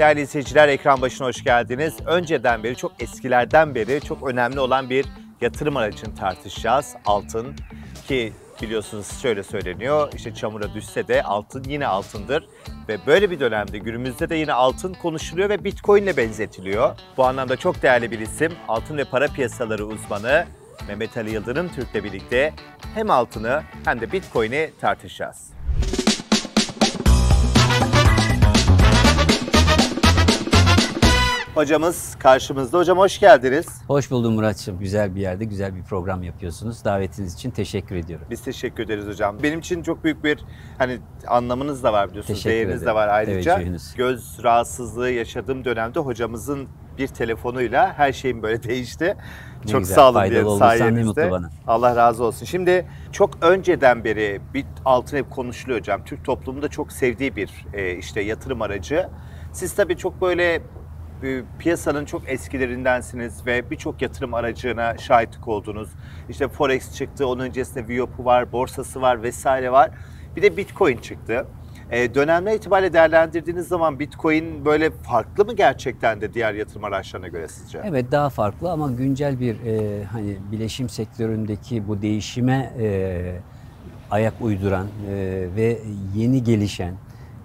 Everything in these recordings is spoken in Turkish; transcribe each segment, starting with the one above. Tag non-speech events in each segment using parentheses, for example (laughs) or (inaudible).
Değerli izleyiciler ekran başına hoş geldiniz. Önceden beri, çok eskilerden beri çok önemli olan bir yatırım aracını tartışacağız. Altın ki biliyorsunuz şöyle söyleniyor. işte çamura düşse de altın yine altındır. Ve böyle bir dönemde günümüzde de yine altın konuşuluyor ve Bitcoin ile benzetiliyor. Bu anlamda çok değerli bir isim. Altın ve para piyasaları uzmanı Mehmet Ali Yıldırım Türk'le birlikte hem altını hem de Bitcoin'i tartışacağız. Hocamız karşımızda. Hocam hoş geldiniz. Hoş buldum Muratçım. Güzel bir yerde güzel bir program yapıyorsunuz. Davetiniz için teşekkür ediyorum. Biz teşekkür ederiz hocam. Benim için çok büyük bir hani anlamınız da var biliyorsunuz. Teşekkür Değeriniz de ederim. var ayrıca. Teveccühünüz. Göz rahatsızlığı yaşadığım dönemde hocamızın bir telefonuyla her şeyim böyle (laughs) değişti. Ne çok güzel, sağ olun ne sayenizde. bana. Allah razı olsun. Şimdi çok önceden beri bir altın hep konuşuluyor hocam. Türk toplumunda çok sevdiği bir e, işte yatırım aracı. Siz tabii çok böyle e, piyasanın çok eskilerindensiniz ve birçok yatırım aracına şahitlik oldunuz. İşte Forex çıktı, onun öncesinde Viyop'u var, borsası var vesaire var. Bir de Bitcoin çıktı. E, dönemler itibariyle değerlendirdiğiniz zaman Bitcoin böyle farklı mı gerçekten de diğer yatırım araçlarına göre sizce? Evet daha farklı ama güncel bir e, hani bileşim sektöründeki bu değişime e, ayak uyduran e, ve yeni gelişen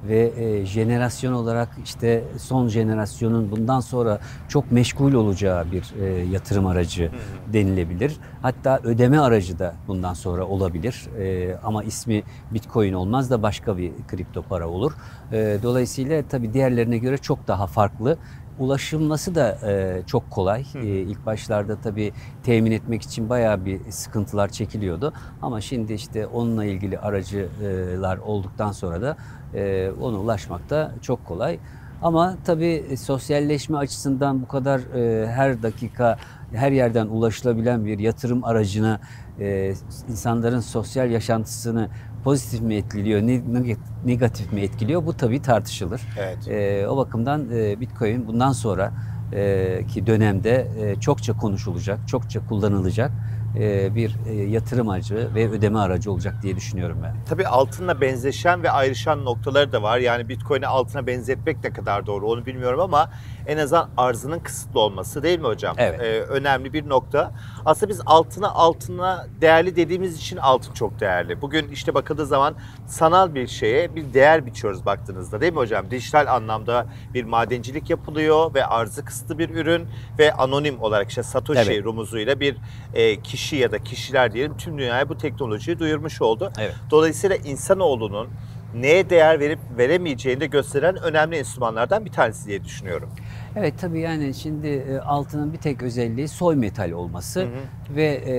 ve e, jenerasyon olarak işte son jenerasyonun bundan sonra çok meşgul olacağı bir e, yatırım aracı denilebilir. Hatta ödeme aracı da bundan sonra olabilir. E, ama ismi Bitcoin olmaz da başka bir kripto para olur. E, dolayısıyla tabii diğerlerine göre çok daha farklı. Ulaşılması da e, çok kolay. E, ilk başlarda tabii temin etmek için bayağı bir sıkıntılar çekiliyordu. Ama şimdi işte onunla ilgili aracılar olduktan sonra da e, ona ulaşmak da çok kolay. Ama tabii sosyalleşme açısından bu kadar e, her dakika her yerden ulaşılabilen bir yatırım aracına e, insanların sosyal yaşantısını pozitif mi etkiliyor, ne- neg- negatif mi etkiliyor bu tabii tartışılır. Evet. E, o bakımdan e, Bitcoin bundan sonra e, ki dönemde e, çokça konuşulacak, çokça kullanılacak e, bir e, yatırım aracı ve ödeme aracı olacak diye düşünüyorum ben. Tabii altınla benzeşen ve ayrışan noktaları da var. Yani Bitcoin'i altına benzetmek ne kadar doğru onu bilmiyorum ama en azından arzının kısıtlı olması değil mi hocam? Evet. Ee, önemli bir nokta. Aslında biz altına altına değerli dediğimiz için altın çok değerli. Bugün işte bakıldığı zaman sanal bir şeye bir değer biçiyoruz baktığınızda değil mi hocam? Dijital anlamda bir madencilik yapılıyor ve arzı kısıtlı bir ürün ve anonim olarak işte Satoshi Evet. rumuzuyla bir e, kişi ya da kişiler diyelim tüm dünyaya bu teknolojiyi duyurmuş oldu. Evet. Dolayısıyla insanoğlunun neye değer verip veremeyeceğini de gösteren önemli enstrümanlardan bir tanesi diye düşünüyorum. Evet tabii yani şimdi e, altının bir tek özelliği soy metal olması ve e,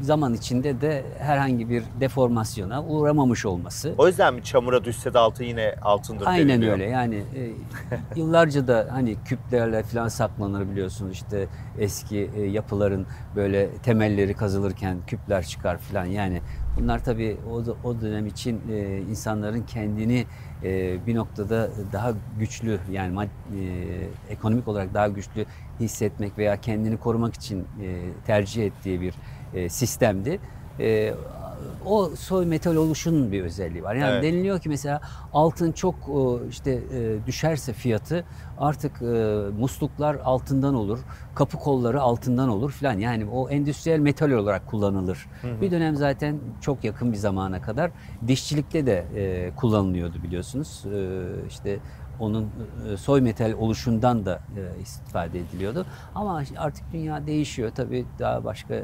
zaman içinde de herhangi bir deformasyona uğramamış olması. O yüzden mi çamura düşse de altın yine altındır Aynen deniliyor? öyle yani e, (laughs) yıllarca da hani küplerle falan saklanır biliyorsunuz işte eski e, yapıların böyle temelleri kazılırken küpler çıkar falan yani bunlar tabii o, o dönem için e, insanların kendini e, bir noktada daha güçlü yani mad- e, ekonomik olarak daha güçlü hissetmek veya kendini korumak için e, tercih ettiği bir e, sistemdi. E, o soy metal oluşunun bir özelliği var. Yani Evet. deniliyor ki mesela altın çok e, işte e, düşerse fiyatı artık e, musluklar altından olur, kapı kolları altından olur filan. Yani o endüstriyel metal olarak kullanılır. Bir dönem zaten çok yakın bir zamana kadar dişçilikte de kullanılıyordu biliyorsunuz. İşte onun soy metal oluşundan da istifade ediliyordu. Ama artık dünya değişiyor tabii daha başka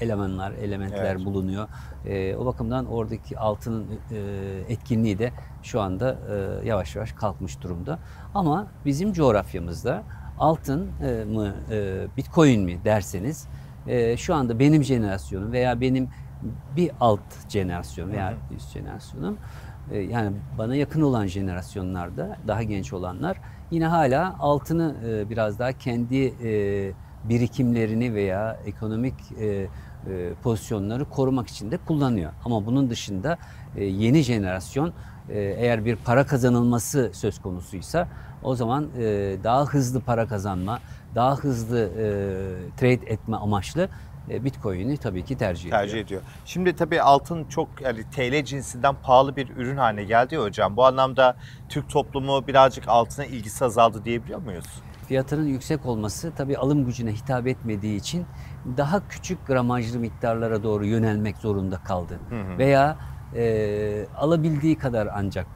elemanlar, elementler Evet. bulunuyor. E, o bakımdan oradaki altının e, etkinliği de şu anda e, yavaş yavaş kalkmış durumda. Ama bizim coğrafyamızda altın e, mı, e, bitcoin mi derseniz e, şu anda benim jenerasyonum veya benim bir alt jenerasyon veya üst jenerasyonum e, yani bana yakın olan jenerasyonlarda daha genç olanlar yine hala altını e, biraz daha kendi e, birikimlerini veya ekonomik e, pozisyonları korumak için de kullanıyor. Ama bunun dışında e, yeni jenerasyon e, eğer bir para kazanılması söz konusuysa o zaman e, daha hızlı para kazanma, daha hızlı e, trade etme amaçlı e, Bitcoin'i tabii ki tercih ediyor. tercih ediyor. Şimdi tabii altın çok yani TL cinsinden pahalı bir ürün haline geldi ya hocam. Bu anlamda Türk toplumu birazcık altına ilgisi azaldı diyebiliyor muyuz? Fiyatının yüksek olması tabii alım gücüne hitap etmediği için daha küçük gramajlı miktarlara doğru yönelmek zorunda kaldı. Veya e, alabildiği kadar ancak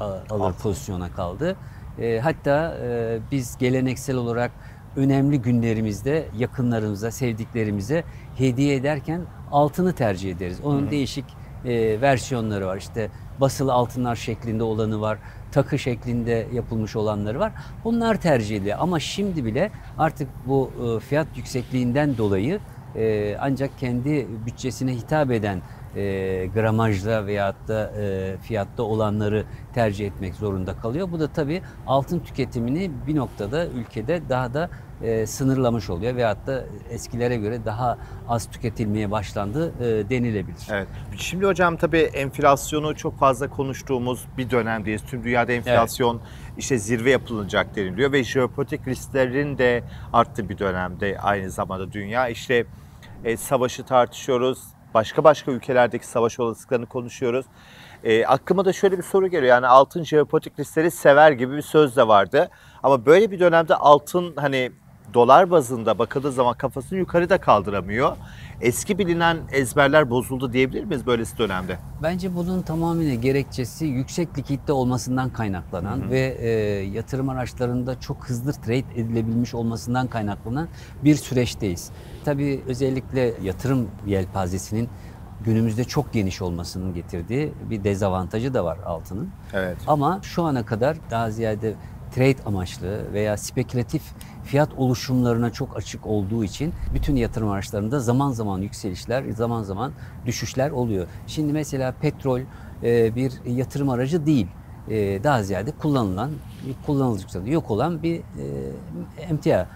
alır Altın. pozisyona kaldı. E, hatta e, biz geleneksel olarak önemli günlerimizde yakınlarımıza, sevdiklerimize hediye ederken altını tercih ederiz. Onun değişik e, versiyonları var. İşte basılı altınlar şeklinde olanı var, takı şeklinde yapılmış olanları var. Bunlar tercih ediliyor. Ama şimdi bile artık bu e, fiyat yüksekliğinden dolayı e, ancak kendi bütçesine hitap eden e, gramajda veyahut da e, fiyatta olanları tercih etmek zorunda kalıyor. Bu da tabii altın tüketimini bir noktada ülkede daha da e, sınırlamış oluyor veyahut da eskilere göre daha az tüketilmeye başlandı e, denilebilir. Evet. Şimdi hocam tabii enflasyonu çok fazla konuştuğumuz bir dönemdeyiz. Tüm dünyada enflasyon işte zirve yapılacak deniliyor ve jeopolitik risklerin de arttığı bir dönemde aynı zamanda dünya. İşte e, savaşı tartışıyoruz. Başka başka ülkelerdeki savaş olasılıklarını konuşuyoruz. E, aklıma da şöyle bir soru geliyor. Yani altın jeopolitik riskleri sever gibi bir söz de vardı. Ama böyle bir dönemde altın hani dolar bazında bakıldığı zaman kafasını yukarıda kaldıramıyor. Eski bilinen ezberler bozuldu diyebilir miyiz böylesi dönemde? Bence bunun tamamıyla gerekçesi yüksek likitte olmasından kaynaklanan ve e, yatırım araçlarında çok hızlı trade edilebilmiş olmasından kaynaklanan bir süreçteyiz. Tabii özellikle yatırım yelpazesinin günümüzde çok geniş olmasının getirdiği bir dezavantajı da var altının. Evet. Ama şu ana kadar daha ziyade trade amaçlı veya spekülatif fiyat oluşumlarına çok açık olduğu için bütün yatırım araçlarında zaman zaman yükselişler, zaman zaman düşüşler oluyor. Şimdi mesela petrol e, bir yatırım aracı değil. E, Daha ziyade kullanılan, kullanılacak yok olan bir e, emtia.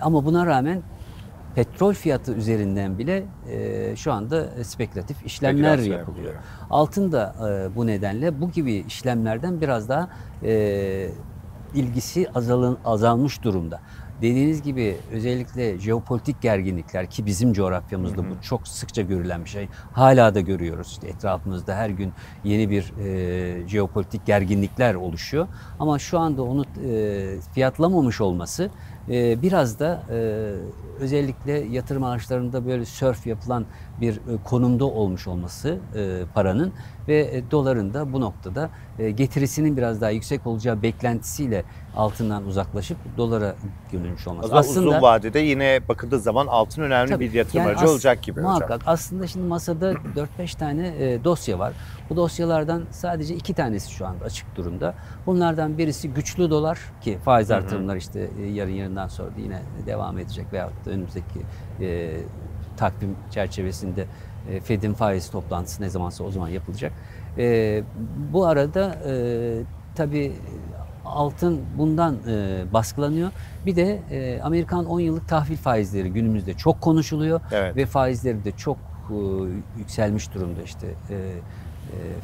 Ama buna rağmen petrol fiyatı üzerinden bile e, şu anda spekülatif işlemler yapılıyor. yapılıyor. Altın da e, bu nedenle bu gibi işlemlerden biraz daha e, ilgisi azalın, azalmış durumda. Dediğiniz gibi özellikle jeopolitik gerginlikler ki bizim coğrafyamızda bu çok sıkça görülen bir şey. Hala da görüyoruz. İşte etrafımızda her gün yeni bir e, jeopolitik gerginlikler oluşuyor. Ama şu anda onu e, fiyatlamamış olması e, biraz da e, özellikle yatırım araçlarında böyle sörf yapılan bir e, konumda olmuş olması e, paranın ve e, doların da bu noktada e, getirisinin biraz daha yüksek olacağı beklentisiyle altından uzaklaşıp dolara yönelmiş olması. zaman uzun vadede yine bakıldığı zaman altın önemli Tabii. bir yatırım Yani aracı olacak gibi Muhakkak. hocam. Aslında şimdi masada (clears throat) 4-5 tane e, dosya var. Bu dosyalardan sadece iki tanesi şu anda açık durumda. Bunlardan birisi güçlü dolar ki faiz artırımlar işte yarın yarından sonra da yine devam edecek veyahut da önümüzdeki e, takvim çerçevesinde e, Fed'in faiz toplantısı ne zamansa o zaman yapılacak. E, bu arada e, tabii altın bundan e, baskılanıyor. Bir de e, Amerikan 10 yıllık tahvil faizleri günümüzde çok konuşuluyor Evet. ve faizleri de çok e, yükselmiş durumda işte e,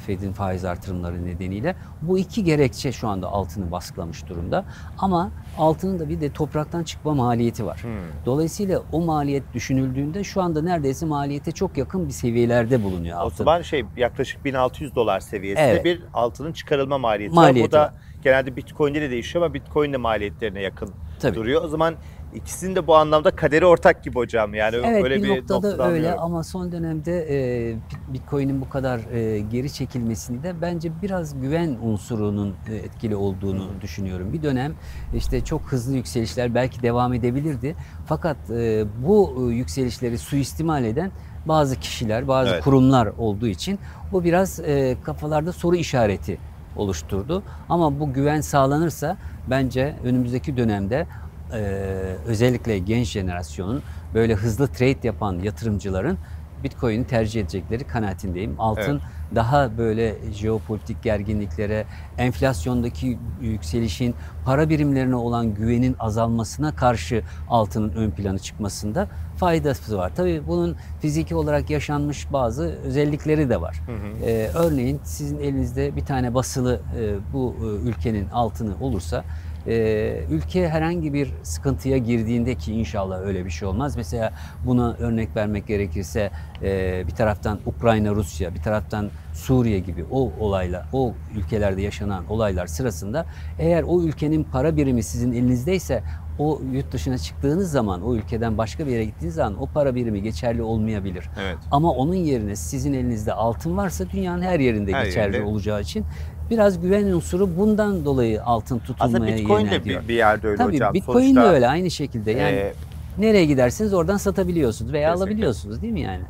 Fed'in faiz artırımları nedeniyle. Bu iki gerekçe şu anda altını baskılamış durumda. Ama altının da bir de topraktan çıkma maliyeti var. Hmm. Dolayısıyla o maliyet düşünüldüğünde şu anda neredeyse maliyete çok yakın bir seviyelerde bulunuyor O altın. zaman şey yaklaşık 1600 dolar seviyesinde Evet. bir altının çıkarılma maliyeti, Maliyeti var. Bu da genelde Bitcoin'de de değişiyor ama Bitcoin de maliyetlerine yakın Tabii. duruyor. O zaman ikisinin de bu anlamda kaderi ortak gibi hocam. Yani Evet öyle bir, bir, noktada noktada öyle anlıyorum. ama son dönemde e, Bitcoin'in bu kadar e, geri çekilmesinde bence biraz güven unsurunun e, etkili olduğunu düşünüyorum. Bir dönem işte çok hızlı yükselişler belki devam edebilirdi. Fakat e, bu e, yükselişleri suistimal eden bazı kişiler, bazı Evet. kurumlar olduğu için bu biraz e, kafalarda soru işareti oluşturdu. Ama bu güven sağlanırsa bence önümüzdeki dönemde özellikle genç jenerasyonun böyle hızlı trade yapan yatırımcıların Bitcoin'i tercih edecekleri kanaatindeyim. Altın Evet. daha böyle jeopolitik gerginliklere, enflasyondaki yükselişin, para birimlerine olan güvenin azalmasına karşı altının ön plana çıkmasında faydası var. Tabii bunun fiziki olarak yaşanmış bazı özellikleri de var. Ee, örneğin sizin elinizde bir tane basılı e, bu e, ülkenin altını olursa e, ülke herhangi bir sıkıntıya girdiğinde ki inşallah öyle bir şey olmaz. Mesela buna örnek vermek gerekirse e, bir taraftan Ukrayna, Rusya, bir taraftan Suriye gibi o olaylar, o ülkelerde yaşanan olaylar sırasında eğer o ülkenin para birimi sizin elinizdeyse o yurt dışına çıktığınız zaman, o ülkeden başka bir yere gittiğiniz zaman o para birimi geçerli olmayabilir. Evet. Ama onun yerine sizin elinizde altın varsa dünyanın her yerinde Her geçerli yerinde. olacağı için biraz güven unsuru bundan dolayı altın tutulmaya Aslında Bitcoin de bir, bir yerde öyle Tabii hocam. Bitcoin Sonuçta, de öyle aynı şekilde. Yani e, nereye gidersiniz oradan satabiliyorsunuz veya Kesinlikle. alabiliyorsunuz değil mi yani?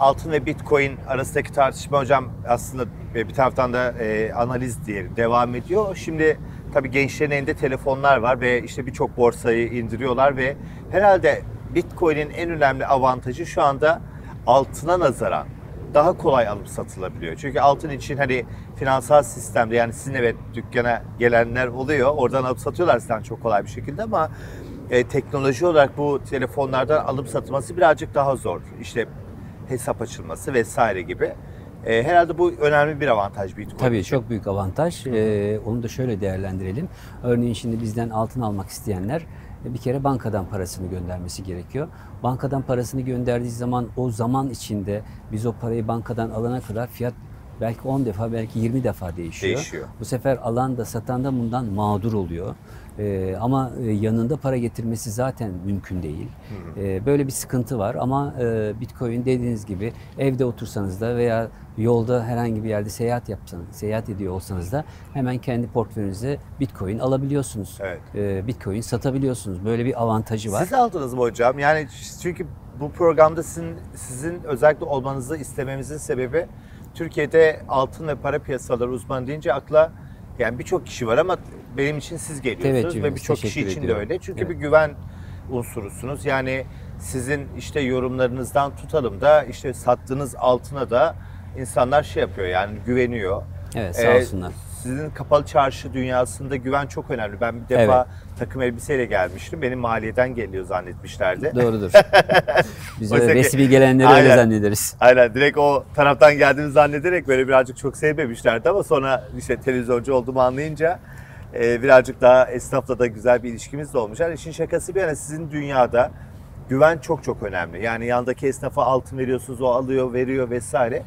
altın ve Bitcoin arasındaki tartışma hocam aslında bir taraftan da e, analiz diyelim devam ediyor. Şimdi tabii gençlerin elinde telefonlar var ve işte birçok borsayı indiriyorlar ve herhalde Bitcoin'in en önemli avantajı şu anda altına nazaran daha kolay alıp satılabiliyor. Çünkü altın için hani finansal sistemde yani sizin evet dükkana gelenler oluyor. Oradan alıp satıyorlar sizden çok kolay bir şekilde ama e, teknoloji olarak bu telefonlardan alıp satılması birazcık daha zor. İşte hesap açılması vesaire gibi. E, herhalde bu önemli bir avantaj Bitcoin. Tabii için. çok büyük avantaj. Ee, onu da şöyle değerlendirelim. Örneğin şimdi bizden altın almak isteyenler e, bir kere bankadan parasını göndermesi gerekiyor. Bankadan parasını gönderdiği zaman o zaman içinde biz o parayı bankadan alana kadar fiyat belki 10 defa belki 20 defa değişiyor. Değişiyor. Bu sefer alan da satan da bundan mağdur oluyor. Ee, ama e, yanında para getirmesi zaten mümkün değil. Ee, böyle bir sıkıntı var ama e, Bitcoin dediğiniz gibi evde otursanız da veya yolda herhangi bir yerde seyahat yapsanız, seyahat ediyor olsanız da hemen kendi portföyünüze Bitcoin alabiliyorsunuz. Evet. Ee, Bitcoin satabiliyorsunuz. Böyle bir avantajı var. Siz aldınız mı hocam? Yani çünkü bu programda sizin, sizin özellikle olmanızı istememizin sebebi Türkiye'de altın ve para piyasaları uzmanı deyince akla yani birçok kişi var ama benim için siz geliyorsunuz ve Teveccühünüz, birçok kişi için de ediyorum. öyle. Çünkü Evet. bir güven unsurusunuz. Yani sizin işte yorumlarınızdan tutalım da işte sattığınız altına da insanlar şey yapıyor yani güveniyor. Evet, sağ Ee, olsunlar. Sizin kapalı çarşı dünyasında güven çok önemli. Ben bir defa takım elbiseyle gelmiştim. Benim maliyeden geliyor zannetmişlerdi. Doğrudur. (laughs) Biz öyle resmi gelenleri öyle Aynen. zannederiz. Aynen direkt o taraftan geldiğimi zannederek böyle birazcık çok sevmemişlerdi ama sonra işte televizyoncu olduğumu anlayınca e, birazcık daha esnafla da güzel bir ilişkimiz de olmuş. Yani işin şakası bir yana sizin dünyada güven çok çok önemli. Yani yandaki esnafa altın veriyorsunuz o alıyor veriyor vesaire.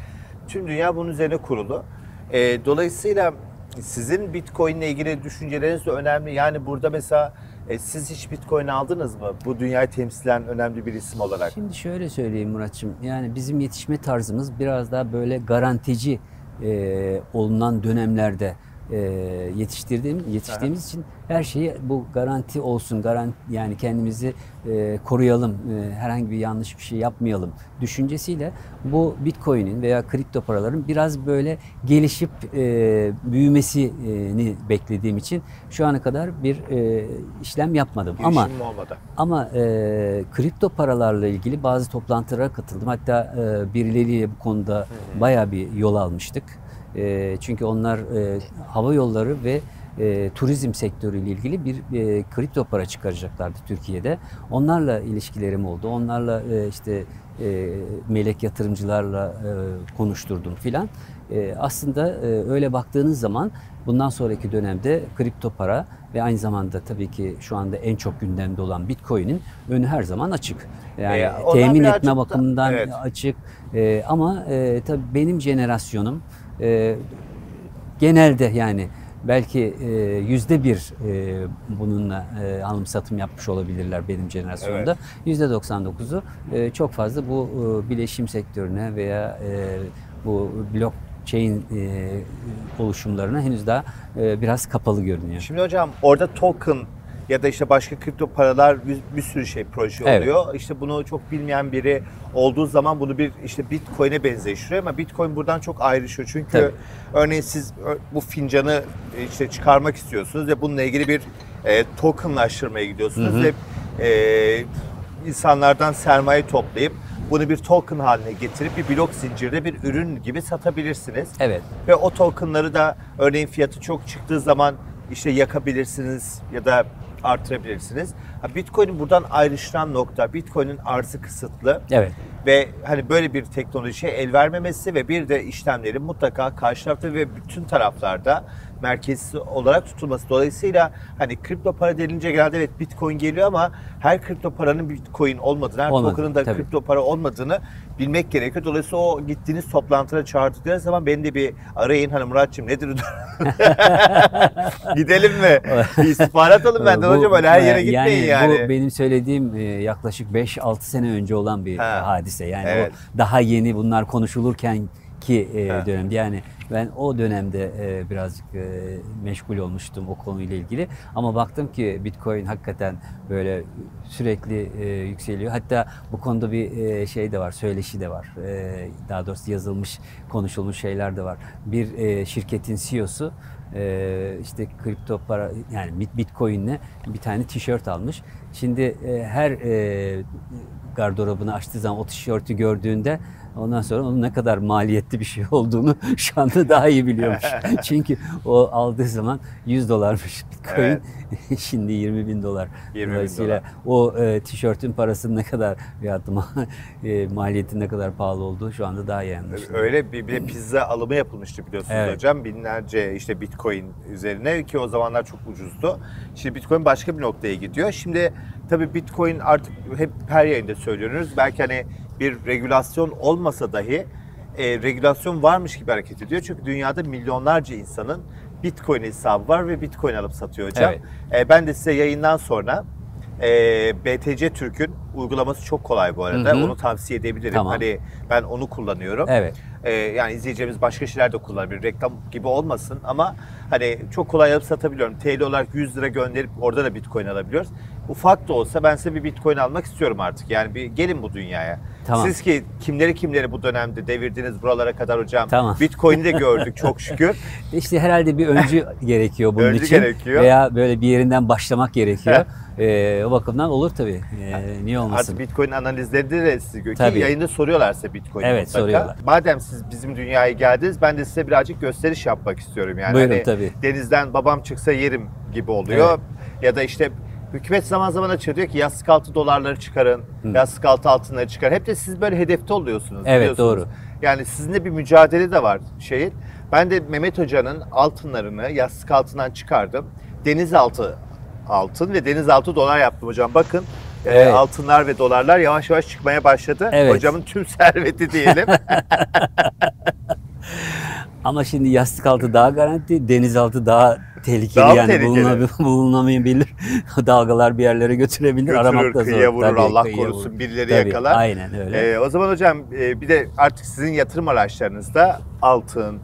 Tüm dünya bunun üzerine kurulu. E, dolayısıyla sizin Bitcoin ile ilgili düşünceleriniz de önemli. Yani burada mesela e, siz hiç Bitcoin aldınız mı? Bu dünyayı temsilen önemli bir isim olarak. Şimdi şöyle söyleyeyim Muratçım. Yani bizim yetişme tarzımız biraz daha böyle garantici e, olunan dönemlerde e, yetiştirdiğim yetiştiğimiz için her şeyi bu garanti olsun, garanti yani kendimizi e, koruyalım, e, herhangi bir yanlış bir şey yapmayalım düşüncesiyle bu Bitcoin'in veya kripto paraların biraz böyle gelişip e, büyümesini beklediğim için şu ana kadar bir e, işlem yapmadım. Ama Girişimim olmadı. ama e, kripto paralarla ilgili bazı toplantılara katıldım. Hatta e, birileriyle bu konuda bayağı bir yol almıştık. E, çünkü onlar e, hava yolları ve e, turizm sektörüyle ilgili bir e, kripto para çıkaracaklardı Türkiye'de. Onlarla ilişkilerim oldu. Onlarla e, işte e, melek yatırımcılarla e, konuşturdum filan. E, aslında e, öyle baktığınız zaman bundan sonraki dönemde kripto para ve aynı zamanda tabii ki şu anda en çok gündemde olan Bitcoin'in önü her zaman açık. Yani E, temin etme da- bakımından evet. açık. E, ama e, tabii benim jenerasyonum e, genelde yani belki e, yüzde bir e, bununla e, alım satım yapmış olabilirler benim jenerasyonumda. Yüzde 99'u e, çok fazla bu e, bileşim sektörüne veya e, bu blockchain e, oluşumlarına henüz daha e, biraz kapalı görünüyor. Şimdi hocam orada token ya da işte başka kripto paralar bir, bir sürü şey proje Evet. oluyor. İşte bunu çok bilmeyen biri olduğu zaman bunu bir işte Bitcoin'e benzeştiriyor ama Bitcoin buradan çok ayrışıyor. Çünkü Tabii. örneğin siz bu fincanı işte çıkarmak istiyorsunuz ve bununla ilgili bir e, tokenlaştırmaya gidiyorsunuz ve e, insanlardan sermaye toplayıp bunu bir token haline getirip bir blok zincirde bir ürün gibi satabilirsiniz. Evet. Ve o tokenları da örneğin fiyatı çok çıktığı zaman işte yakabilirsiniz ya da artırabilirsiniz. Bitcoin'in buradan ayrıştıran nokta Bitcoin'in arzı kısıtlı Evet. ve hani böyle bir teknolojiye el vermemesi ve bir de işlemlerin mutlaka karşı tarafta ve bütün taraflarda merkezi olarak tutulması. Dolayısıyla hani kripto para denince genelde evet Bitcoin geliyor ama her kripto paranın Bitcoin olmadığını, her Olmadı, token'ın da tabii. kripto para olmadığını bilmek gerekiyor. Dolayısıyla o gittiğiniz toplantıya çağırdıkları zaman beni de bir arayın hani Muratçım nedir? (laughs) Gidelim mi? Bir istihbarat alın benden Bu- hocam öyle her yere gitmeyin yani. Bu benim söylediğim e, yaklaşık 5-6 sene önce olan bir Ha. hadise. Yani Evet. o daha yeni bunlar konuşulurken ki e, dönemde. Yani ben o dönemde e, birazcık e, meşgul olmuştum o konuyla ilgili. Ama baktım ki Bitcoin hakikaten böyle sürekli e, yükseliyor. Hatta bu konuda bir şey de var, söyleşi de var. Daha doğrusu yazılmış, konuşulmuş şeyler de var. Bir şirketin CEO'su işte kripto para yani bit- Bitcoin'le bir tane tişört almış. Şimdi her e, gardırobunu açtığı zaman o tişörtü gördüğünde ondan sonra onun ne kadar maliyetli bir şey olduğunu (laughs) şu anda daha iyi biliyormuş. (laughs) Çünkü o aldığı zaman 100 dolarmış Bitcoin. Evet. (laughs) Şimdi 20 bin dolar. 20 bin Dolayısıyla o e, tişörtün parasının ne kadar veyahut da e, maliyetin ne kadar pahalı olduğu şu anda daha iyi anlaşılıyor. Öyle bir, bir de pizza alımı yapılmıştı biliyorsunuz Evet. hocam. Binlerce işte bitcoin üzerine ki o zamanlar çok ucuzdu. Şimdi bitcoin başka bir noktaya gidiyor. Şimdi tabii bitcoin artık hep her yayında söylüyoruz. Belki hani bir regülasyon olmasa dahi e, regülasyon varmış gibi hareket ediyor. Çünkü dünyada milyonlarca insanın bitcoin hesabı var ve bitcoin alıp satıyor hocam. Evet. E, ben de size yayından sonra e, BTC Türk'ün uygulaması çok kolay bu arada. Hı hı. Onu tavsiye edebilirim. Tamam. Hani ben onu kullanıyorum. Evet. Ee, yani izleyeceğimiz başka şeyler de kullanabilir. Reklam gibi olmasın ama hani çok kolay alıp satabiliyorum. TL olarak 100 lira gönderip orada da Bitcoin alabiliyoruz. Ufak da olsa ben size bir Bitcoin almak istiyorum artık. Yani bir gelin bu dünyaya. Tamam. Siz ki kimleri kimleri bu dönemde devirdiniz buralara kadar hocam. Tamam. Bitcoin'i de gördük çok şükür. (laughs) İşte herhalde bir öncü (laughs) gerekiyor bunun Öncü için. gerekiyor. Veya böyle bir yerinden başlamak gerekiyor. (laughs) Ee, o bakımdan olur tabii. Ee, niye olmasın? Artık Bitcoin analizlerinde de sizi gö- Tabii. yayında soruyorlar size Bitcoin Evet, mutlaka. soruyorlar. Madem siz bizim dünyaya geldiniz ben de size birazcık gösteriş yapmak istiyorum. Yani Buyurun, hani tabii. denizden babam çıksa yerim gibi oluyor. Ya da işte hükümet zaman zaman açıyor diyor ki yastık altı dolarları çıkarın, yastık altı altınları çıkarın. Hep de siz böyle hedefte oluyorsunuz. Evet, doğru. Yani sizinle bir mücadele de var şeyin. Ben de Mehmet Hoca'nın altınlarını yastık altından çıkardım. Denizaltı altın ve denizaltı dolar yaptım hocam. Bakın e, Evet. altınlar ve dolarlar yavaş yavaş çıkmaya başladı. Evet. Hocamın tüm (laughs) serveti diyelim. (laughs) Ama şimdi yastık altı daha garanti, deniz altı daha tehlikeli Daha yani tehlikeli. bulunab- (laughs) bulunamayabilir. (laughs) Dalgalar bir yerlere götürebilir. Götürür, Aramak da zor. kıyıya vurur, Tabii, Allah kıyıya korusun, vurur. birileri Tabii, yakalar. Aynen öyle. E, o zaman hocam e, bir de artık sizin yatırım araçlarınızda altın,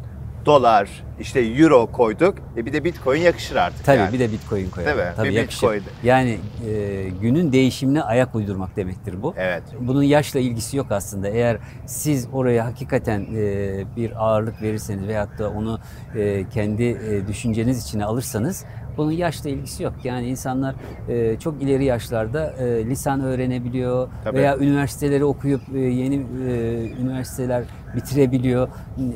dolar, işte euro koyduk. E, bir de bitcoin yakışır artık. Tabii yani. bir de bitcoin koyalım. Değil mi? Tabii Bir yakışır. Bitcoin. Yani e, günün değişimine ayak uydurmak demektir bu. Evet. Bunun yaşla ilgisi yok aslında. Eğer siz oraya hakikaten e, bir ağırlık verirseniz veyahut da onu e, kendi e, düşünceniz içine alırsanız bunun yaşla ilgisi yok. Yani insanlar e, çok ileri yaşlarda e, lisan öğrenebiliyor Tabii. veya üniversiteleri okuyup e, yeni e, üniversiteler bitirebiliyor.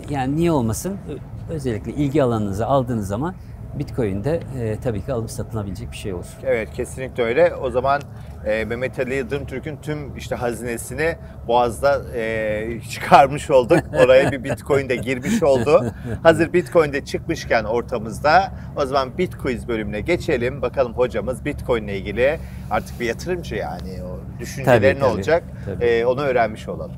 Yani niye olmasın? Ö- Özellikle ilgi alanınızı aldığınız zaman Bitcoin'de e, tabii ki alıp satılabilecek bir şey olur. Evet kesinlikle öyle. O zaman e, Mehmet Ali Yıldırım Türk'ün tüm işte hazinesini Boğaz'da e, (laughs) çıkarmış olduk. Oraya bir Bitcoin de girmiş oldu. Hazır Bitcoin de çıkmışken ortamızda o zaman Bitcoin bölümüne geçelim. Bakalım hocamız Bitcoin ile ilgili artık bir yatırımcı yani o düşünceleri Tabii, ne tabii, olacak tabii. E, onu öğrenmiş olalım.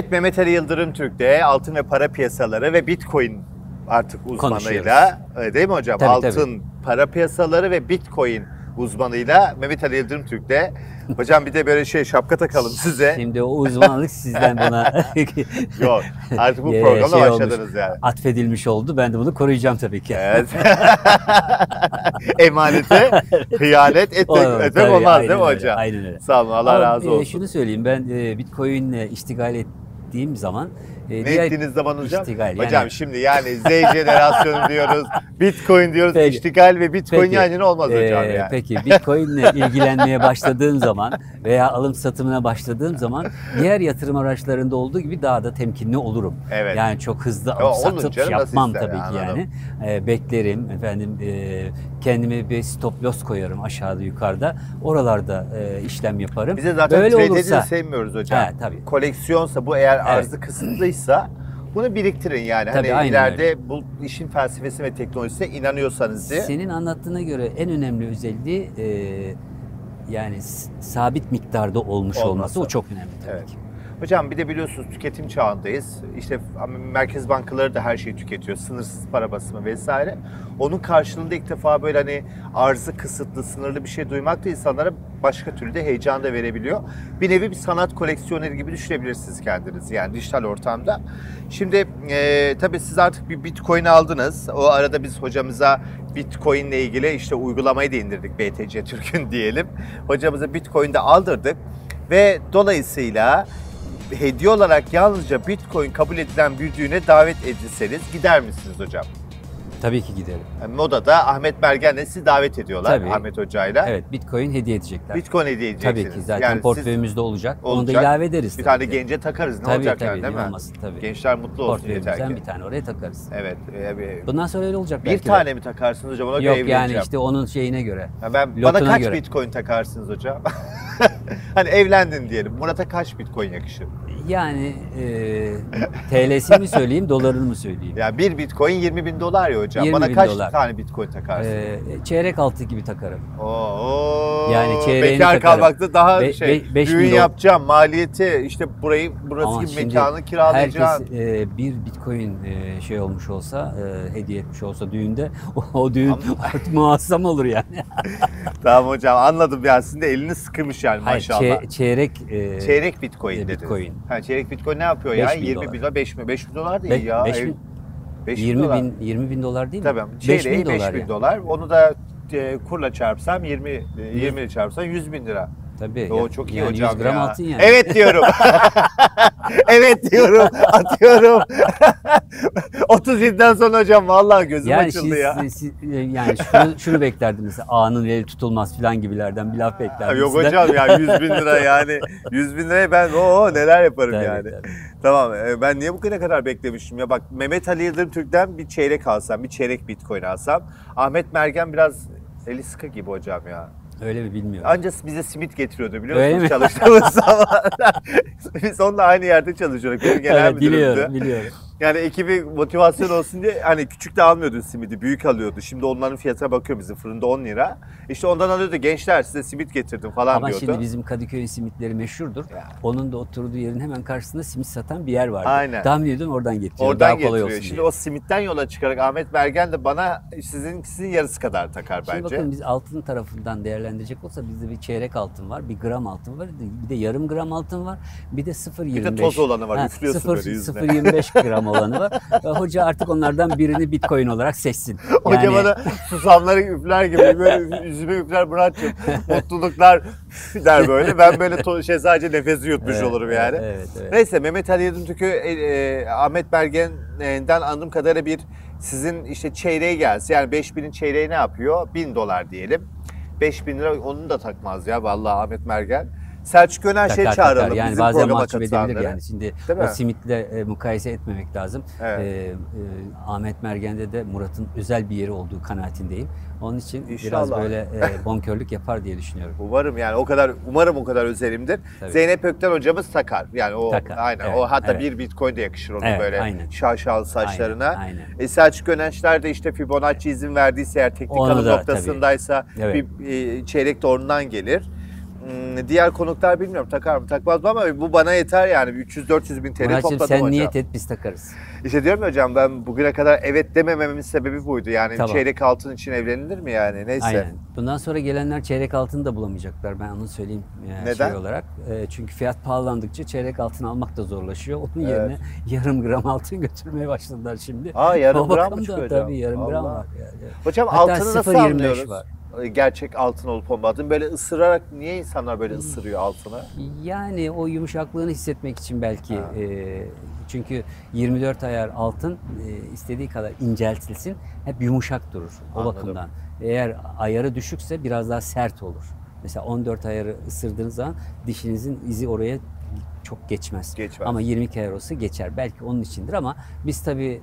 Evet Mehmet Ali Yıldırım Türk'te altın ve para piyasaları ve Bitcoin artık uzmanıyla e, değil mi hocam? Tabii, altın, para piyasaları ve Bitcoin uzmanıyla Mehmet Ali Yıldırım Türk'te. Hocam bir de böyle şey şapka takalım (laughs) size. Şimdi o uzmanlık sizden bana (laughs) Yok artık bu programda şey olmuş, başladınız yani. atfedilmiş oldu. Ben de bunu koruyacağım tabii ki. Evet. (laughs) Emanete hıyanet etmek, O, etmek tabii, olmaz değil mi öyle, hocam? Aynen öyle. Sağ olun Allah Ama, razı e, olsun. şunu söyleyeyim ben e, Bitcoin'le iştigal ettiğim zaman e, Ne ettiğiniz zaman hocam? İştigal, yani- Hocam şimdi yani Z jenerasyonu (laughs) diyoruz, Bitcoin diyoruz, Peki. iştigal ve Bitcoin Peki, yan yana olmaz e, hocam yani. Peki Bitcoin'le (laughs) ilgilenmeye başladığım zaman veya alım satımına başladığım zaman diğer yatırım araçlarında olduğu gibi daha da temkinli olurum. Evet. Yani çok hızlı alıp satıp canım, yapmam tabii ki yani, yani. E, beklerim efendim e, kendime bir stop loss koyarım aşağıda yukarıda. Oralarda e, işlem yaparım. Bize zaten Böyle trade'i olursa sevmiyoruz hocam. He, tabii. Koleksiyonsa bu eğer arzı kısıtlıysa bunu biriktirin yani. Tabii, hani ileride bu işin felsefesi ve teknolojisine inanıyorsanız diye. senin anlattığına göre en önemli özelliği e, yani sabit miktarda olmuş Olması. olması o çok önemli tabii Evet. ki. Hocam bir de biliyorsunuz tüketim çağındayız. İşte merkez bankaları da her şeyi tüketiyor. Sınırsız para basımı vesaire. Onun karşılığında ilk defa böyle hani arzı kısıtlı, sınırlı bir şey duymak da insanlara başka türlü de heyecan da verebiliyor. Bir nevi bir sanat koleksiyoneri gibi düşünebilirsiniz kendinizi yani dijital ortamda. Şimdi e, tabii siz artık bir bitcoin aldınız. O arada biz hocamıza bitcoin ile ilgili işte uygulamayı da indirdik BTC Türk'ün diyelim. Hocamıza bitcoin de aldırdık. Ve dolayısıyla hediye olarak yalnızca Bitcoin kabul edilen bir düğüne davet edilseniz gider misiniz hocam? Tabii ki giderim. Yani Moda'da Ahmet Bergen'le sizi davet ediyorlar Tabii. Ahmet Hoca'yla. Evet Bitcoin hediye edecekler. Bitcoin hediye edeceksiniz. Tabii ki zaten Yani portföyümüzde olacak. Onu da olacak. ilave ederiz. Bir tane ki. gence takarız ne tabii, olacak tabii, yani değil mi? olmasın, tabii. Gençler mutlu olsun yeter ki. bir tane oraya takarız. Evet. e, bir- Bundan sonra öyle olacak bir de. tane mi takarsınız hocam? Ona göre Yok yani evleneceğim. işte onun şeyine göre. Ya ben bana kaç göre. Bitcoin takarsınız hocam? (laughs) hani evlendin diyelim. Murat'a kaç Bitcoin yakışır? Yani e, TL'sini mi söyleyeyim, dolarını mı söyleyeyim? Ya bir Bitcoin 20 bin dolar ya hocam. 20 Bana kaç dolar. tane Bitcoin takarsınız? E, çeyrek altı gibi takarım. Oo, Yani çeyreğini bekar takarım. kalmakta daha Be- şey. be- beş düğün dolar. yapacağım, maliyeti işte burayı burası Ama gibi mekanı kiralayacaksın. Herkes e, bir bitcoin e, şey olmuş olsa, e, hediye etmiş olsa düğünde (laughs) o, o düğün (laughs) artık muazzam olur yani. (laughs) Tamam hocam anladım ya sizin de eliniz sıkımış yani Hayır, maşallah. çe- çeyrek e, çeyrek Bitcoin e, dediniz. Bitcoin. Ha, çeyrek Bitcoin ne yapıyor ya? Beş bin 20 bin dolar. dolar, 5 mi? 5 bin dolar değil Be- ya. beş Ev- bin- 5 bin 20 dolar. bin 20 bin dolar değil mi? Tabii. 5 Çeyreği bin 5 dolar bin yani. dolar. Onu da e, kurla çarpsam 20 e, 20 ile çarpsam 100 bin lira. Tabii. O ya- çok iyi yani hocam 100 gram ya. altın yani. Evet diyorum. (laughs) evet diyorum. Atıyorum. (laughs) 37'den sonra hocam vallahi gözüm Yani açıldı siz, ya. siz- siz- yani şunu, şunu beklerdiniz. Ağanın eli tutulmaz filan gibilerden bir laf beklerdim. Yok sizden. hocam ya 100 bin lira (laughs) yani 100 bin liraya ben o neler yaparım Tabii, yani. tabii. Tamam e, ben niye bu kadar kadar beklemişim ya bak Mehmet Ali Yıldırım Türk'ten bir çeyrek alsam bir çeyrek bitcoin alsam Ahmet Mergen biraz eli sıkı gibi hocam ya. Öyle mi bilmiyorum. Ancak bize simit getiriyordu biliyor Öyle musunuz mi? çalıştığımız (laughs) zamanlar. Biz onunla aynı yerde çalışıyorduk. Genel evet, biliyorum, biliyorum. Yani ekibi motivasyon olsun diye hani küçük de almıyordu simidi, büyük alıyordu. Şimdi onların fiyatına bakıyor bizim fırında 10 lira. İşte ondan alıyordu gençler size simit getirdim falan Ama diyordu. şimdi bizim Kadıköy simitleri meşhurdur. Ya. Onun da oturduğu yerin hemen karşısında simit satan bir yer vardı. Aynen. Tahmin ediyorum oradan getiriyor. Oradan Daha kolay getiriyor. olsun Şimdi diye. o simitten yola çıkarak Ahmet Bergen de bana sizin sizin yarısı kadar takar Şimdi bence. bakın biz altın tarafından değerlendirecek olsa bizde bir çeyrek altın var, bir gram altın var, bir de yarım gram altın var, bir de 0.25. Bir de toz olanı var, üflüyorsun sıfır- böyle yüzüne. 0.25 gram (laughs) olanı var. Hoca artık onlardan birini bitcoin olarak seçsin. (laughs) Hoca Yani- bana susamları üfler gibi böyle yüzüme üfler Murat'cığım mutluluklar (laughs) der böyle. Ben böyle şey sadece nefesi yutmuş Evet, olurum yani. Evet, evet. Neyse Mehmet Ali Yıldırımtürk'ü e, e, Ahmet Bergen'den anladığım kadarıyla bir sizin işte çeyreği gelse yani 5000'in çeyreği ne yapıyor? 1000 dolar diyelim. 5000 lira onu da takmaz ya vallahi Ahmet Mergen. Selçuk Öner şey çağıralım takar. Yani bizim bazen mahcup edebilir yani. Şimdi o simitle e, mukayese etmemek lazım. Evet. E, e, Ahmet Mergen'de de Murat'ın özel bir yeri olduğu kanaatindeyim. Onun için biraz İnşallah. böyle e, (laughs) bonkörlük yapar diye düşünüyorum. Umarım yani o kadar umarım o kadar özelimdir. Tabii. Zeynep Ökten hocamız takar. Yani o Takar, aynen evet, o hatta evet. bir bitcoin de yakışır onun Evet, böyle aynen. şaşalı saçlarına. Aynen, aynen. E, Selçuk Önençler de işte Fibonacci izin verdiyse eğer teknik noktasındaysa tabii. Evet. bir e, çeyrek de ondan gelir. Hmm, Diğer konuklar bilmiyorum takar mı takmaz mı ama bu bana yeter yani 300-400 bin TL Murat'cığım topladım sen hocam. niyet et biz takarız. İşte diyorum ya hocam ben bugüne kadar evet demememin sebebi buydu. Yani Tamam. çeyrek altın için evlenilir mi yani neyse. Aynen. Bundan sonra gelenler çeyrek altın da bulamayacaklar. Ben onu söyleyeyim e, Neden? şey olarak. E, çünkü fiyat pahalandıkça çeyrek altın almak da zorlaşıyor. Onun Evet. yerine (laughs) yarım gram altın götürmeye başladılar şimdi. Aa yarım O gram mı çıkıyor hocam? Tabii yarım gram Allah. var. Yani. Hocam Hatta altını nasıl 0.25 anlıyoruz? var. Gerçek altın olup olmadığını böyle ısırarak niye insanlar böyle ısırıyor altını? Yani o yumuşaklığını hissetmek için belki Ha. e, çünkü 24 ayar altın e, istediği kadar inceltilsin hep yumuşak durur o Anladım. bakımdan. Eğer ayarı düşükse biraz daha sert olur. Mesela 14 ayarı ısırdığınız zaman dişinizin izi oraya çok geçmez. Geçmez. Ama 22 ayar olsa geçer. Belki onun içindir ama biz tabii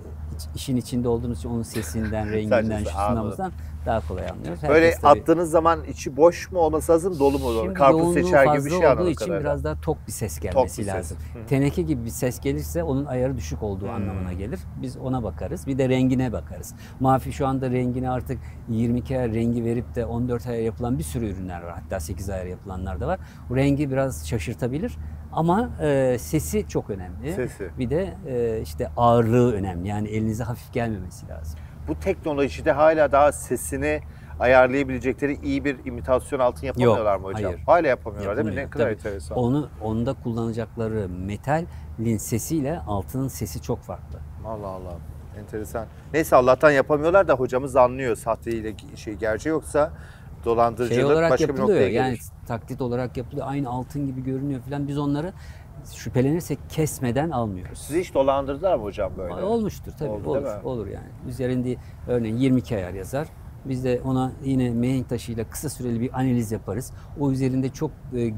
işin içinde olduğumuz için onun sesinden, (laughs) renginden, şusundan daha kolay anlıyoruz. Böyle Herkes tabii- attığınız zaman içi boş mu olması lazım, dolu mu? Şimdi Karpuz seçer gibi bir şey olduğu için kadarıyla. biraz daha tok bir ses gelmesi bir ses. lazım. Hı. Teneke gibi bir ses gelirse onun ayarı düşük olduğu Hmm. anlamına gelir. Biz ona bakarız. Bir de rengine bakarız. Mafi şu anda rengine artık 22 ayar rengi verip de 14 ayar yapılan bir sürü ürünler var. Hatta 8 ayar yapılanlar da var. Rengi biraz şaşırtabilir. Ama e, sesi çok önemli. Sesi. Bir de e, işte ağırlığı önemli. Yani elinize hafif gelmemesi lazım. Bu teknolojide hala daha sesini ayarlayabilecekleri iyi bir imitasyon altın yapamıyorlar mı hocam? hayır. Hala yapamıyorlar değil mi? Ne kadar Tabii. enteresan. Onu onda kullanacakları metalin sesiyle altının sesi çok farklı. Allah Allah. Enteresan. Neyse Allah'tan yapamıyorlar da hocamız anlıyor sahte ile şey gerçeği yoksa dolandırıcılık şey olarak başka bir yapılıyor. noktaya gelir. Yani taklit olarak yapılıyor. Aynı altın gibi görünüyor falan. Biz onları şüphelenirsek kesmeden almıyoruz. Sizi hiç dolandırdılar mı hocam böyle? Olmuştur tabii. Oldu, olur. Olur yani. Üzerinde örneğin 22 ayar yazar. Biz de ona yine mihenk taşıyla kısa süreli bir analiz yaparız. O üzerinde çok e,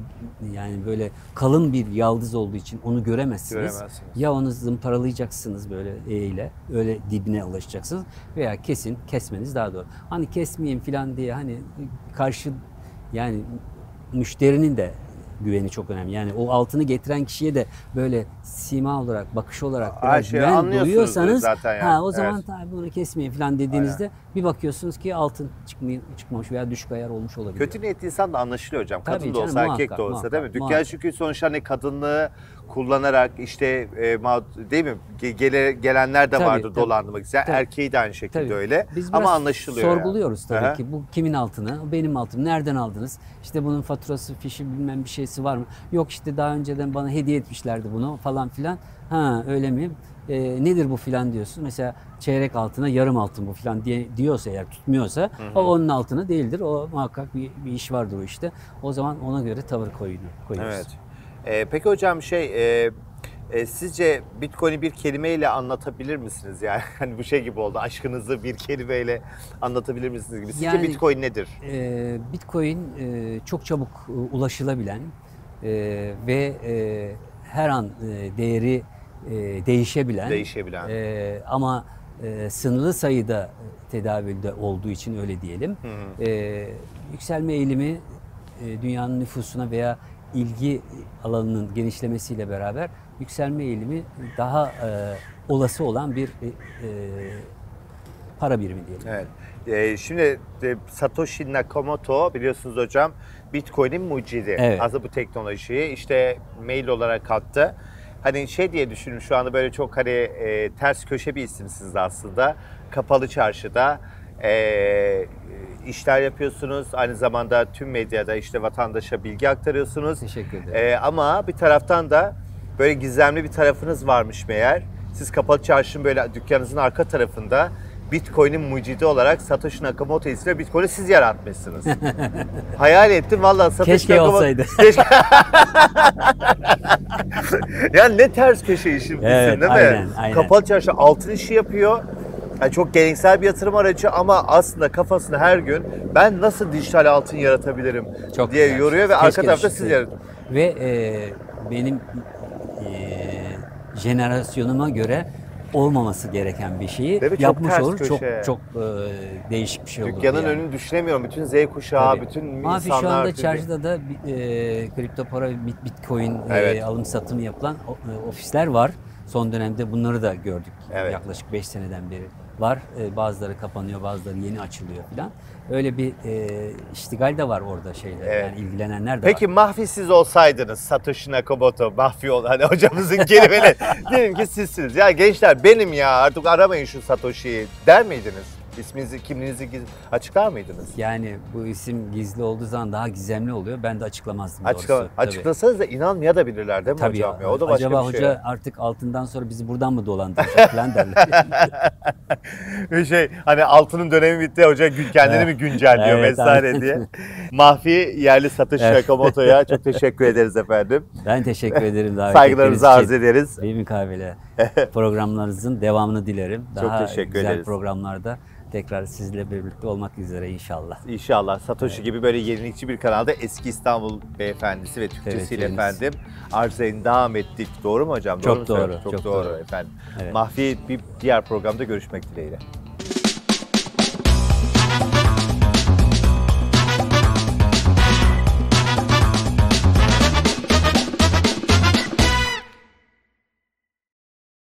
yani böyle kalın bir yaldız olduğu için onu göremezsiniz. Göremezsiniz. Ya onu zımparalayacaksınız böyle E ile öyle dibine ulaşacaksınız veya kesin kesmeniz daha doğru. Hani kesmeyeyim falan diye hani karşı yani müşterinin de güveni çok önemli. Yani o altını getiren kişiye de böyle sima olarak, bakış olarak biraz şeyi güven duyuyorsanız yani. ha o zaman Evet. tabii bunu kesmeyin falan dediğinizde bir bakıyorsunuz ki altın çıkmıyor, çıkmamış veya düşük ayar olmuş olabilir. Kötü niyetli insan da anlaşılıyor hocam. Tabii Kadın da canım, olsa erkek muhakkak, de olsa değil mi? muhakkak, Dükkan muhakkak. çünkü sonuçta hani kadınlığı kullanarak işte e, değil mi? Ge- gele- gelenler de Tabii, vardır tabii. dolandırmak isteyen. Tabii. Erkeği de aynı şekilde Tabii. öyle. Biz Ama anlaşılıyor. yani. Sorguluyoruz tabii Aha. ki. Bu kimin altını? Benim altım. Nereden aldınız? İşte bunun faturası, fişi bilmem bir şeysi var mı? Yok işte daha önceden bana hediye etmişlerdi bunu falan filan. Ha öyle mi? Ee, nedir bu filan diyorsun. Mesela çeyrek altına yarım altın bu filan diye diyorsa eğer tutmuyorsa o onun altını değildir. O muhakkak bir, bir iş vardır o işte. O zaman ona göre tavır koyunu, koyuyoruz. Evet. Ee, peki hocam şey e, e, sizce Bitcoin'i bir kelimeyle anlatabilir misiniz? Yani (laughs) hani bu şey gibi oldu. Aşkınızı bir kelimeyle anlatabilir misiniz gibi. Sizce Yani- Bitcoin nedir? Ee, Bitcoin e, çok çabuk e, ulaşılabilen e, ve e, her an e, değeri e, değişebilen, Değişebilen. e, ama e, sınırlı sayıda tedavülde olduğu için öyle diyelim. E, yükselme eğilimi e, dünyanın nüfusuna veya ilgi alanının genişlemesiyle beraber yükselme eğilimi daha e, olası olan bir e, e, para birimi diyelim. Evet. Ee, şimdi e, Satoshi Nakamoto biliyorsunuz hocam Bitcoin'in mucidi. Evet. Aslında bu teknolojiyi işte mail olarak attı. Hani şey diye düşünün şu anda böyle çok hani e, ters köşe bir isimsiniz aslında. Kapalı çarşıda e, işler yapıyorsunuz. Aynı zamanda tüm medyada işte vatandaşa bilgi aktarıyorsunuz. Teşekkür ederim. E, ama bir taraftan da böyle gizemli bir tarafınız varmış meğer. Siz kapalı çarşının böyle dükkanınızın arka tarafında Bitcoin'in mucidi olarak Satoshi Nakamoto isimli Bitcoin'i siz yaratmışsınız. (laughs) Hayal ettim vallahi Satoshi Keşke Nakamoto- olsaydı. (laughs) Keşke. yani ne ters köşe işi Evet, değil mi? aynen, aynen. Kapalı çarşı altın işi yapıyor. Yani çok geleneksel bir yatırım aracı ama aslında kafasında her gün ben nasıl dijital altın yaratabilirim Çok diye güzel. yoruyor ve Keşke arka tarafta siz yaratıyorsunuz. Ve e, benim jenerasyonuma göre olmaması gereken bir şeyi? Çok yapmış ters olur. Çok köşe. çok e, değişik bir şey olur. Dükkanın önünü düşünemiyorum. Bütün Z kuşağı, Tabii. bütün Mafi insanlar. şu anda çarşıda da e, kripto para, bit- bitcoin e, Evet. alım satımı yapılan e, ofisler var. Son dönemde bunları da gördük. Evet. Yaklaşık 5 seneden beri var. E, bazıları kapanıyor, bazıları yeni açılıyor falan. Öyle bir e, iştigal de var orada şeyler. Evet. Yani ilgilenenler de Peki var. mahfi siz olsaydınız Satoshi Nakamoto mahfi ol hani hocamızın kelimeleri (laughs) diyelim ki sizsiniz. Ya gençler benim ya artık aramayın şu Satoshi'yi der miydiniz? İsminizi, kimliğinizi giz- açıklar mıydınız? Yani bu isim gizli olduğu zaman daha gizemli oluyor. Ben de açıklamazdım Açıkla, doğrusu. Tabii. açıklasanız da inanmayabilirler değil mi Tabii hocam? Ya? O da başka Acaba bir şey. hoca artık altından sonra bizi buradan mı dolandıracak (laughs) falan derler. (laughs) Bir şey hani altının dönemi bitti hoca gün- kendini mi güncelliyor Evet, vesaire aynen. diye. Mahfi yerli Satoshi Evet. Nakamoto'ya (laughs) çok teşekkür ederiz efendim. ben teşekkür ederim davet Saygılarımızı arz ederiz. Bir mukabele programlarınızın devamını dilerim. Çok Daha teşekkür güzel ederiz. programlarda tekrar sizle birlikte olmak üzere inşallah. İnşallah Satoshi gibi böyle yenilikçi bir kanalda eski İstanbul beyefendisi ve Türkçesiyle Evet, efendim arz edin devam ettik. Doğru mu hocam? Çok doğru, söylüyorum? Çok, çok doğru, doğru. efendim. Evet. Mahfi bir diğer programda görüşmek dileğiyle.